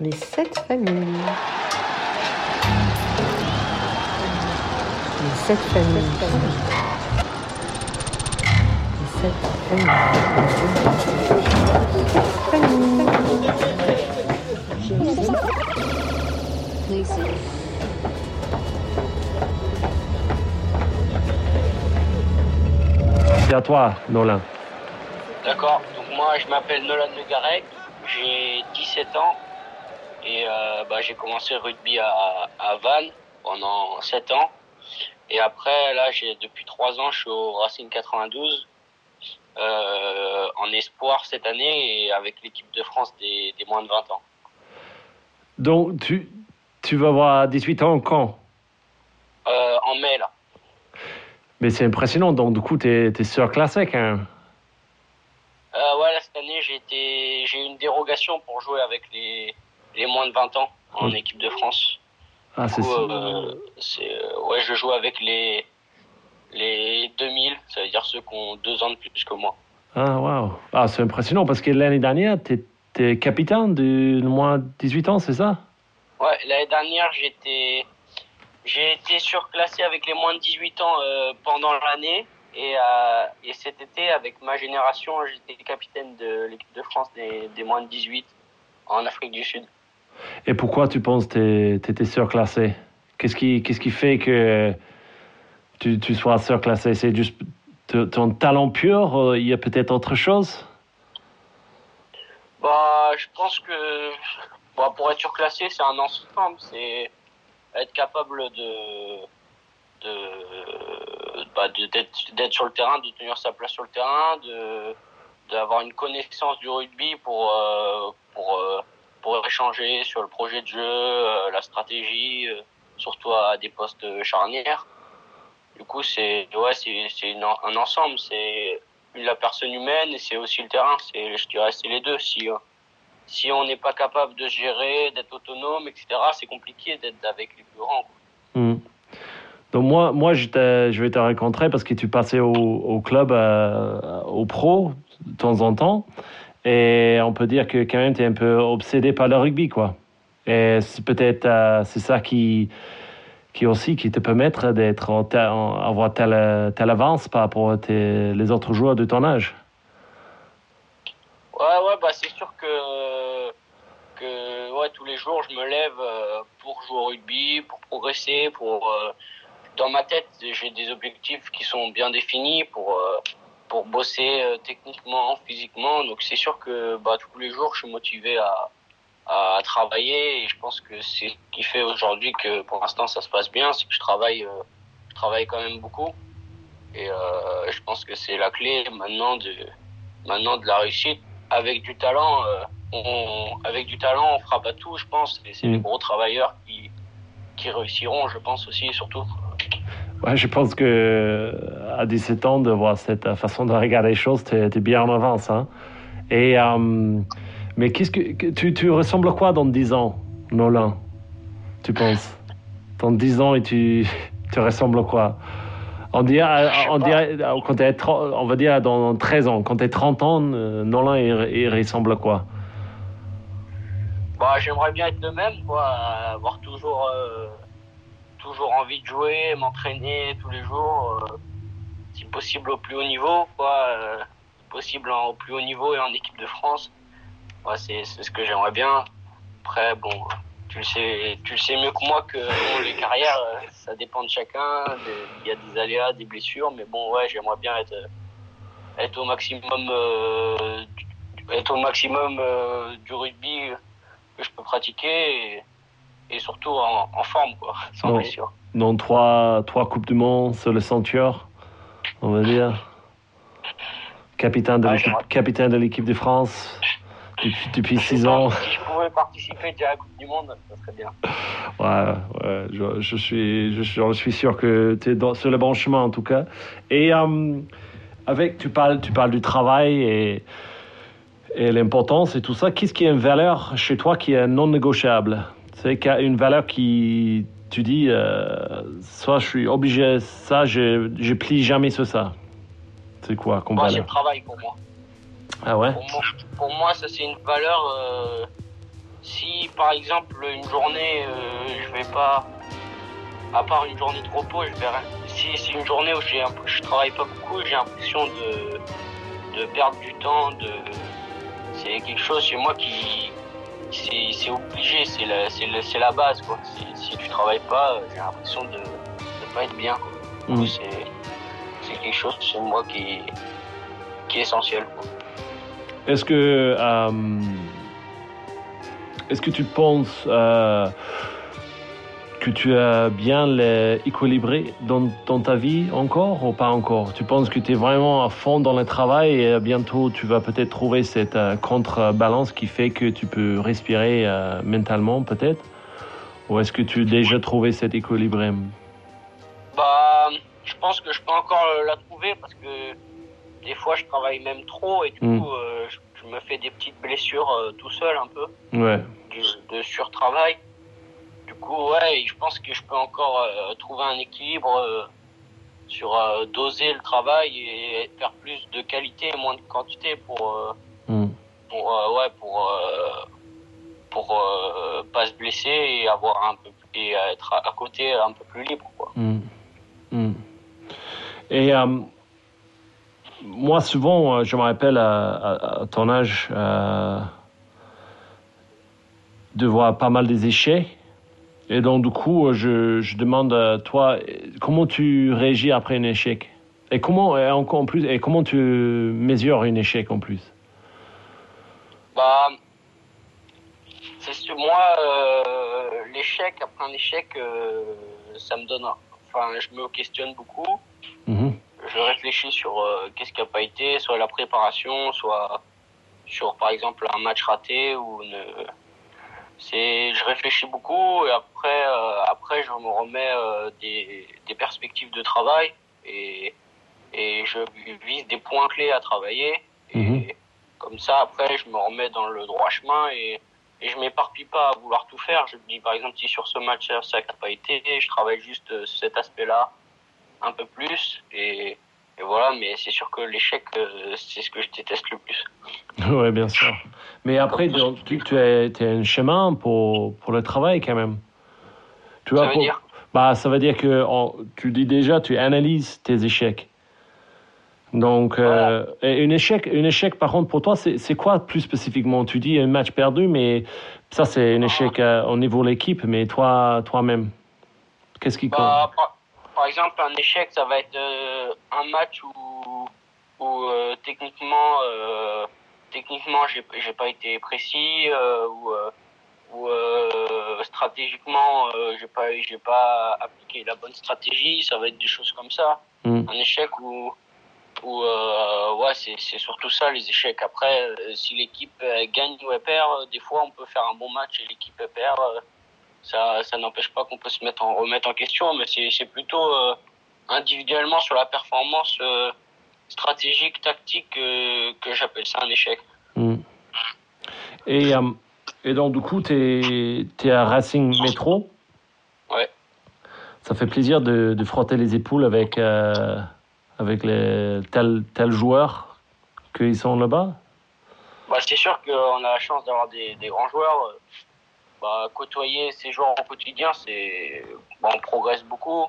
Les sept familles. Les sept familles. Les sept familles. C'est à toi, Nolan. D'accord, donc moi je m'appelle Nolan Le Garec, j'ai 17 ans et euh, bah, j'ai commencé le rugby à, à Vannes pendant 7 ans. Et après, là, j'ai depuis 3 ans, je suis au Racing 92 euh, en espoir cette année et avec l'équipe de France des, des moins de 20 ans. Donc, tu, tu vas avoir 18 ans quand? Euh, en mai, là. Mais c'est impressionnant. Donc, du coup, tu es, surclassé quand même. Euh, ouais, là, cette année, j'ai eu une dérogation pour jouer avec les, les moins de 20 ans en Mm. équipe de France. Ah, c'est euh, c'est, euh, ouais, je joue avec les, les 2000, ça veut dire ceux qui ont deux ans de plus que moi. ah, wow. ah, c'est impressionnant parce que l'année dernière, tu étais capitaine de moins de 18 ans, c'est ça? Ouais, l'année dernière, j'étais, j'ai été surclassé avec les moins de 18 ans euh, pendant l'année. Et, euh, et cet été, avec ma génération, j'étais capitaine de l'équipe de France des, des moins de 18 en Afrique du Sud. Et pourquoi tu penses que tu étais surclassé Qu'est-ce qui, qui fait que tu, tu sois surclassé C'est juste te- ton talent pur euh, Il y a peut-être autre chose? Bah, je pense que bah, pour être surclassé, c'est un ensemble. C'est être capable de de bah, d'être sur le terrain, de tenir sa place sur le terrain, de d'avoir une connaissance du rugby pour euh, pour euh, pour échanger sur le projet de jeu, euh, la stratégie, euh, surtout à des postes charnières. Du coup, c'est ouais, c'est un ensemble. C'est la personne humaine et c'est aussi le terrain. C'est je dirais c'est les deux. Si euh, si on n'est pas capable de gérer, d'être autonome, etc., c'est compliqué d'être avec les plus grands. Hmm. Donc moi, moi je, vais te rencontrer parce que tu passais au, club, au pro, de temps en temps. Et on peut dire que quand même, tu es un peu obsédé par le rugby, quoi. Et c'est peut-être euh, c'est ça qui, qui aussi qui te permettre d'être en, avoir telle, telle avance par rapport à tes- les autres joueurs de ton âge. Ouais, ouais, bah c'est sûr que que ouais tous les jours je me lève euh, pour jouer au rugby, pour progresser, pour euh, dans ma tête j'ai des objectifs qui sont bien définis pour pour bosser euh, techniquement, physiquement. Donc c'est sûr que bah tous les jours je suis motivé à à travailler et je pense que c'est ce qui fait aujourd'hui que pour l'instant ça se passe bien, c'est que je travaille euh, je travaille quand même beaucoup et euh, je pense que c'est la clé maintenant de maintenant de la réussite avec du talent, euh, on, avec du talent, on fera pas tout, je pense. Et c'est Mm. les gros travailleurs qui, qui réussiront, je pense aussi, surtout. Ouais, je pense que euh, à 17 ans, de voir cette euh, façon de regarder les choses, tu es, bien en avance. Hein? Et, euh, mais qu'est-ce que, tu, tu ressembles à quoi dans 10 ans, Nolan Tu penses? Dans 10 ans, et tu, tu ressembles à quoi? On dirait, on, dirait, quand tro- on va dire dans 13 ans, quand tu es 30 ans, Nolan, il, il ressemble à quoi? Bah, j'aimerais bien être le même, quoi, avoir toujours, euh, toujours envie de jouer, m'entraîner tous les jours, euh, si possible au plus haut niveau, quoi, euh, si possible au plus haut niveau et en équipe de France. C'est, ce que j'aimerais bien. Après, bon, tu le sais, tu le sais mieux que moi que les carrières, euh, ça dépend de chacun. Il y a des aléas, des blessures, mais bon, ouais, j'aimerais bien être, être au maximum, être au maximum du rugby que je peux pratiquer et surtout en, en forme, quoi, sans Non. blessure. Dans trois, trois Coupes du Monde sur le ceinture, on va dire. Capitaine de Ouais, l'équipe, capitaine de l'équipe de France depuis, six ans. Si je pouvais participer déjà à la Coupe du Monde, ça serait bien. Ouais, ouais, je, je suis, je, suis- je suis sûr que tu es sur le bon chemin en tout cas. Et euh, avec, tu parles, tu parles du travail et, et l'importance et tout ça. Qu'est-ce qui est une valeur chez toi qui est non négociable? C'est qu'il y a une valeur qui, tu dis, euh, soit je suis obligé, ça, je, je plie jamais sur ça. C'est quoi comme Moi, valeur? le travail pour moi. Ah ouais? Pour moi, pour moi ça c'est une valeur, euh, si par exemple une journée, euh, je vais pas, à part une journée de repos, je vais rien- Si c'est une journée où j'ai je travaille pas beaucoup, j'ai l'impression de, de perdre du temps. De, c'est quelque chose chez moi qui, c'est obligé, c'est la, c'est la, base quoi. Si, tu travailles pas, j'ai l'impression de ne pas être bien. Mm. c'est quelque chose chez moi qui, qui est essentiel. Est-ce que, euh, est-ce que tu penses euh, que tu as bien équilibré dans, dans ta vie encore ou pas encore? Tu penses que tu es vraiment à fond dans le travail et bientôt tu vas peut-être trouver cette euh, contrebalance qui fait que tu peux respirer euh, mentalement peut-être? Ou est-ce que tu as déjà trouvé cet équilibre Bah, je pense que je peux encore euh, la trouver parce que des fois je travaille même trop et du Mm. coup euh, je, je me fais des petites blessures euh, tout seul un peu Ouais. de, de surtravail. Du coup, ouais, je pense que je peux encore euh, trouver un équilibre euh, sur euh, doser le travail et faire plus de qualité et moins de quantité pour Mm. pour ouais pour pour pas se blesser et avoir un peu et être à, à côté un peu plus libre quoi. Mm. Mm. Et moi, souvent, je me rappelle à, à- à ton âge de voir pas mal des échecs. Et donc, du coup, euh, je, je demande à toi, euh, comment tu réagis après un échec? Et comment, et encore en plus, et comment tu mesures un échec en plus? Bah, c'est sûr, moi, euh, l'échec, après un échec, euh, ça me donne, enfin, je me questionne beaucoup. Mhm. Je réfléchis sur euh, qu'est-ce qui a pas été, soit la préparation, soit sur, par exemple, un match raté ou une... C'est, je réfléchis beaucoup et après, euh, après, je me remets euh, des, des perspectives de travail et, et je vise des points clés à travailler. Et, Mhm. comme ça, après, je me remets dans le droit chemin et, et je m'éparpille pas à vouloir tout faire. Je me dis, par exemple, si sur ce match ça n'a pas été, je travaille juste euh, cet aspect-là un peu plus. Et, et voilà, mais c'est sûr que l'échec, euh, c'est ce que je déteste le plus. Oui, bien sûr. Mais après, donc, tu, tu as, un chemin pour, pour le travail quand même. Tu Ça vois, veut pour- dire Bah, ça veut dire que tu dis déjà, tu analyses tes échecs. Donc, euh, un échec, un échec, par contre, pour toi, c'est quoi plus spécifiquement? Tu dis un match perdu, mais ça, c'est un échec euh, au niveau de l'équipe, mais toi, toi-même, qu'est-ce qui compte? Bah, par, exemple, un échec, ça va être euh, un match où, où euh, techniquement, euh, techniquement, j'ai j'ai pas été précis, euh, ou euh, stratégiquement, j'ai pas j'ai pas appliqué la bonne stratégie. Ça va être des choses comme ça. Mm. Un échec où où ouais, c'est c'est surtout ça les échecs. Après, si l'équipe gagne ou elle perd, des fois on peut faire un bon match et l'équipe elle perd. Ça, ça n'empêche pas qu'on peut se mettre en, remettre en question, mais c'est, c'est plutôt euh, individuellement sur la performance euh, stratégique, tactique euh, que j'appelle ça un échec. Mm. Et, et donc, du coup, tu es, à Racing Métro. Ouais. Ça fait plaisir de, de frotter les épaules avec, euh, avec les tel, tel joueur qu'ils sont là-bas? Bah, c'est sûr qu'on a la chance d'avoir des, des grands joueurs. Bah, côtoyer ces joueurs au quotidien, c'est, bah, on progresse beaucoup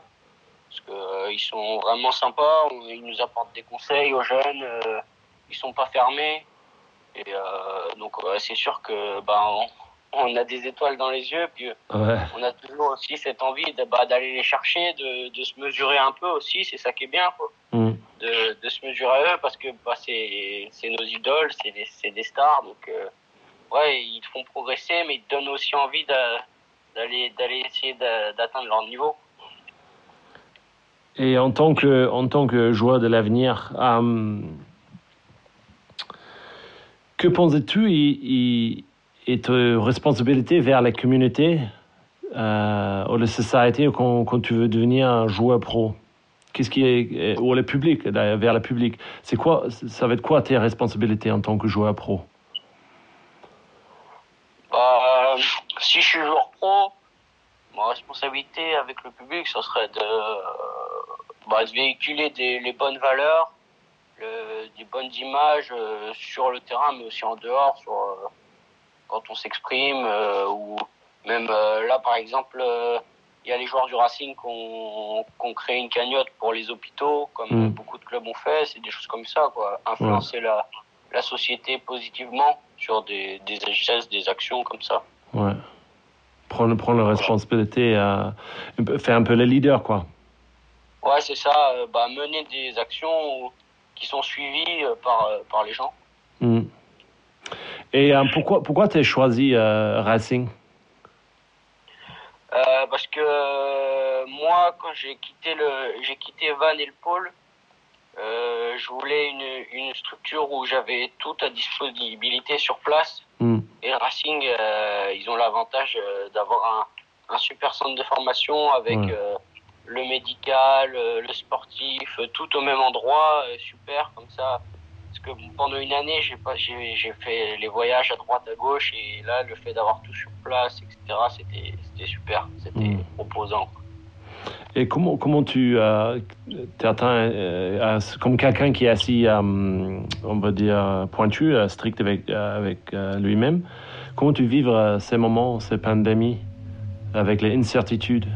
parce que euh, ils sont vraiment sympas. Ils nous apportent des conseils aux jeunes. euh, ils sont pas fermés. Et euh, donc, c'est sûr que bah, on, on a des étoiles dans les yeux. Puis Ouais. on a toujours aussi cette envie de, bah, d'aller les chercher, de, de se mesurer un peu aussi, c'est ça qui est bien, quoi. Mm. De, de se mesurer à eux parce que bah, c'est, c'est nos idoles, c'est des, c'est des stars, donc euh, ouais, ils te font progresser, mais ils te donnent aussi envie d'a- d'aller, essayer d'a- d'atteindre leur niveau. Et en tant que, en tant que joueur de l'avenir, euh, que penses-tu et, et, ta responsabilité vers la communauté euh, ou la société quand, quand tu veux devenir un joueur pro? Qu'est-ce qui est ou le public vers le public. C'est quoi Ça va être quoi tes responsabilités en tant que joueur pro Bah, euh, si je suis joueur pro, ma responsabilité avec le public, ce serait de, bah, de véhiculer des, les bonnes valeurs, le- des bonnes images euh, sur le terrain, mais aussi en dehors, sur, euh, quand on s'exprime, euh, ou même là, par exemple, il y a les joueurs du Racing qui ont, qui ont créé une cagnotte pour les hôpitaux, comme Mm. beaucoup de clubs ont fait. C'est des choses comme ça, quoi. Influencer la, la société positivement sur des, des gestes, des actions comme ça. Ouais. Prendre, prendre la responsabilité, peu- faire un peu le leader, quoi. Ouais, c'est ça. euh, bah, mener des actions qui sont suivies euh, par, euh, par les gens. Mm. Et euh, pourquoi, pourquoi tu as choisi euh, Racing? Euh, parce que euh, moi, quand j'ai quitté le, j'ai quitté Van et le pôle, euh, je voulais une, une structure où j'avais tout à disponibilité sur place. Mm. Et Racing, euh, ils ont l'avantage euh, d'avoir un, un super centre de formation avec euh, le médical, le sportif, tout au même endroit, super comme ça. Parce que pendant une année, j'ai pas, j'ai, fait les voyages à droite, à gauche, et là, le fait d'avoir tout sur place, etc., c'était, c'était super, c'était Mm. proposant. Et comment, comment tu euh, euh, comme quelqu'un qui est assis, euh, on va dire, pointu, euh, strict avec, euh, avec lui-même, comment tu vivres euh, ces moments, ces pandémies, avec les incertitudes?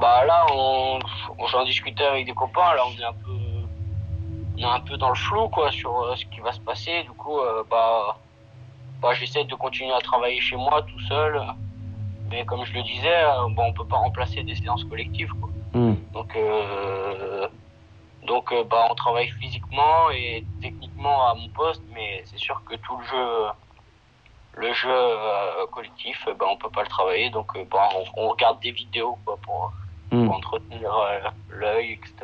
Bah là, on, j'en discutais avec des copains. Là, on est un peu, on est un peu dans le flou quoi sur ce qui va se passer. Du coup, bah, bah, j'essaie de continuer à travailler chez moi tout seul. Mais comme je le disais, euh, bon, on peut pas remplacer des séances collectives. Quoi. Mm. Donc, euh, donc, euh, bah, on travaille physiquement et techniquement à mon poste, mais c'est sûr que tout le jeu, le jeu euh, collectif, bah, on peut pas le travailler. Donc, bah, on, on regarde des vidéos quoi pour pour entretenir euh, l'œil, etc.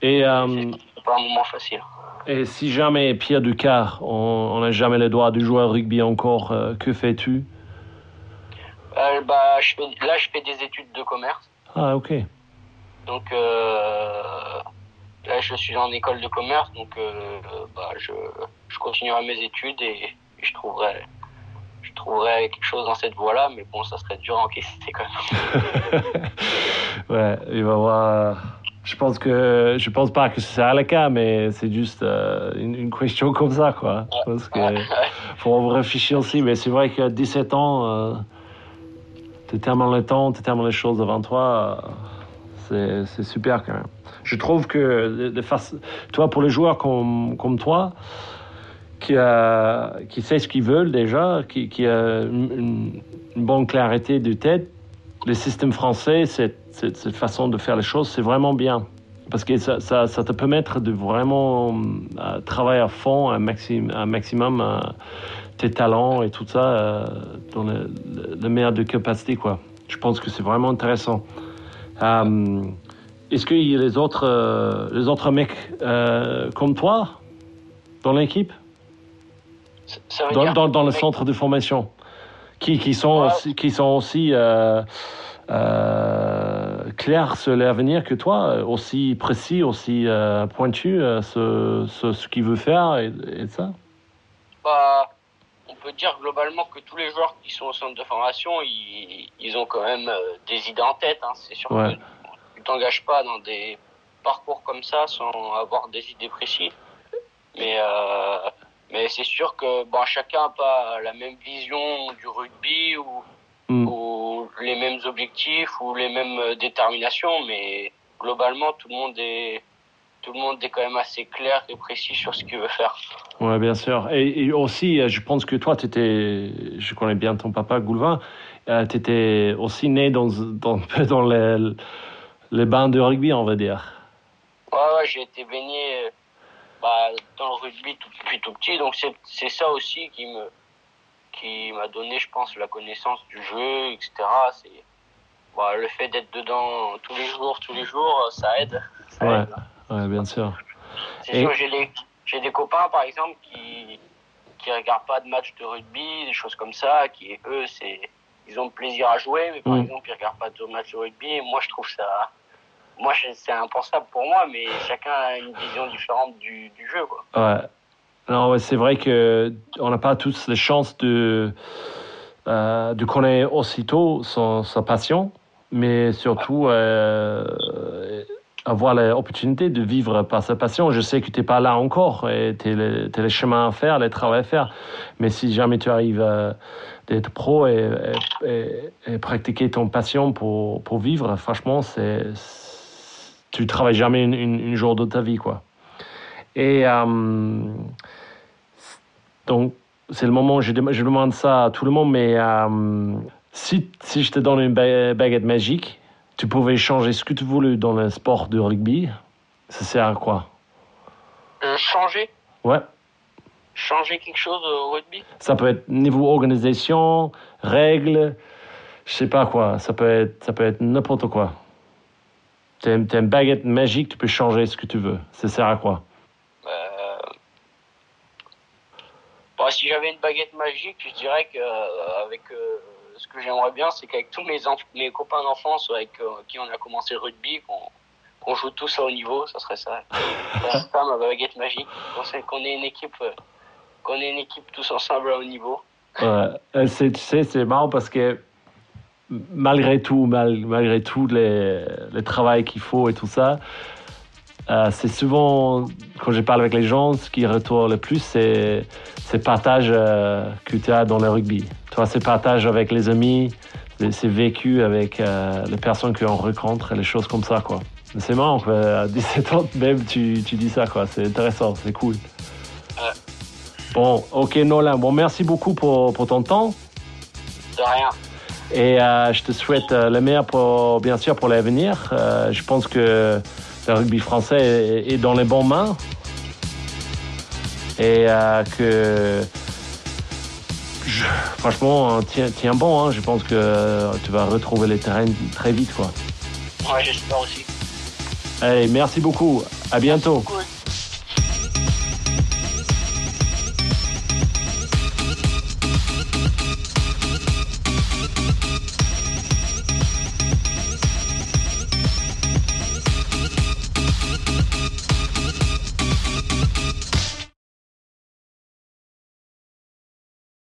Et, C'est pas un moment facile. et si jamais, Pierre Ducard, on n'a jamais le droit de jouer au rugby encore, que fais-tu? Bah, je fais, là, je fais des études de commerce. Ah, ok. Donc, euh, là, je suis en école de commerce. Donc, euh, bah, je, je continuerai mes études et, et je trouverai, je quelque chose dans cette voie-là. Mais bon, ça serait dur à encaisser quand même. ouais, il va y avoir. Je pense que je pense pas que ce sera le cas, mais c'est juste euh, une, une question comme ça, quoi. Parce que faut réfléchir aussi, mais c'est vrai qu'à 17 ans, euh, tu termines le temps, tu termines les choses devant toi, c'est super quand même. Je trouve que de, face- toi, pour les joueurs comme, comme toi, qui, a, qui sait ce qu'ils veulent déjà, qui, qui a une, bonne clarté de tête, le système français, cette, cette façon de faire les choses, c'est vraiment bien. Parce que ça, ça, ça te permettre de vraiment euh, travailler à fond, un, maxi, un maximum, euh, tes talents et tout ça euh, dans le, le, le meilleur de capacité. Quoi. Je pense que c'est vraiment intéressant. Euh, Est-ce qu'il y a les autres, les autres mecs comme toi dans l'équipe? Dans, dire dans, dans le centre de formation qui, qui sont Ouais. aussi, qui sont aussi euh, euh, sur l'avenir que toi, aussi précis, aussi euh, pointu, euh, ce, ce, ce qu'il veut faire et, et ça. bah, on peut dire globalement que tous les joueurs qui sont au centre de formation, ils, ils ont quand même euh, des idées en tête. Hein. C'est sûr Ouais. que tu t'engages pas dans des parcours comme ça sans avoir des idées précises. Mais, euh, mais c'est sûr que bon, chacun n'a pas la même vision du rugby ou. Ou les mêmes objectifs ou les mêmes euh, déterminations. Mais globalement, tout le monde est tout le monde est quand même assez clair et précis sur ce qu'il veut faire. Ouais, bien sûr. Et, et aussi, euh, je pense que toi, tu étais, je connais bien ton papa, Goulevin, euh, tu étais aussi né dans, dans, les, les bains de rugby, on va dire. Ouais, ouais, j'ai été baigné euh, bah, dans le rugby tout, depuis tout petit, donc c'est ça aussi qui me qui m'a donné, je pense, la connaissance du jeu, etc. C'est bah, le fait d'être dedans tous les jours, tous les jours, ça aide. Ça Ouais, aide. ouais, bien sûr. C'est Et- sûr, j'ai les- j'ai des copains, par exemple, qui qui regardent pas de matchs de rugby, des choses comme ça, qui eux, c'est ils ont le plaisir à jouer, mais par Mm. exemple, ils regardent pas de matchs de rugby. Et moi, je trouve ça, moi, c'est impensable pour moi, mais chacun a une vision différente du, du jeu, quoi. Ouais. Non, c'est vrai que on n'a pas tous la chance de, euh, de connaître aussitôt son, sa passion, mais surtout, euh, avoir l'opportunité de vivre par sa passion. Je sais que tu n'es pas là encore et tu as les chemins à faire, les travaux à faire. Mais si jamais tu arrives à d'être pro et, pratiquer ton passion pour, pour vivre, franchement, c'est, tu travailles jamais une, jour de ta vie. quoi. Et euh, donc, c'est le moment où je, je, demande ça à tout le monde, mais euh, si, si je te donne une baguette magique, tu pouvais changer ce que tu voulais dans le sport de rugby, ça sert à quoi? Euh, Changer? Ouais. Changer quelque chose au rugby? Ça peut être niveau organisation, règles, je sais pas quoi. Ça peut être, ça peut être n'importe quoi. Tu as, une baguette magique, tu peux changer ce que tu veux. Ça sert à quoi Bah, si j'avais une baguette magique, je dirais que euh, avec euh, ce que j'aimerais bien, c'est qu'avec tous mes, mes copains d'enfance avec euh, qui on a commencé le rugby, qu'on joue tous à haut niveau, ça serait ça. C'est ça ma baguette magique. Qu'on ait une équipe, qu'on ait une équipe tous ensemble à haut niveau. Ouais. tu sais, c'est marrant parce que malgré tout, malgré tout les, le travail qu'il faut et tout ça, euh, c'est souvent, quand je parle avec les gens, ce qui retourne le plus, c'est ce partage euh, que tu as dans le rugby. Toi, c'est partage avec les amis, c'est vécu avec euh, les personnes qu'on rencontre, les choses comme ça, quoi. C'est marrant, à 17 ans même, tu, tu dis ça, quoi. C'est intéressant, c'est cool. Bon, ok, Nolan. Bon, merci beaucoup pour, pour ton temps. De rien. Et je te souhaite le meilleur, pour, bien sûr, pour l'avenir. je pense que le rugby français est, dans les bonnes mains. Et euh, que franchement tiens, tiens bon hein. je pense que tu vas retrouver les terrains très vite quoi. Ouais j'espère aussi. Allez merci beaucoup. À bientôt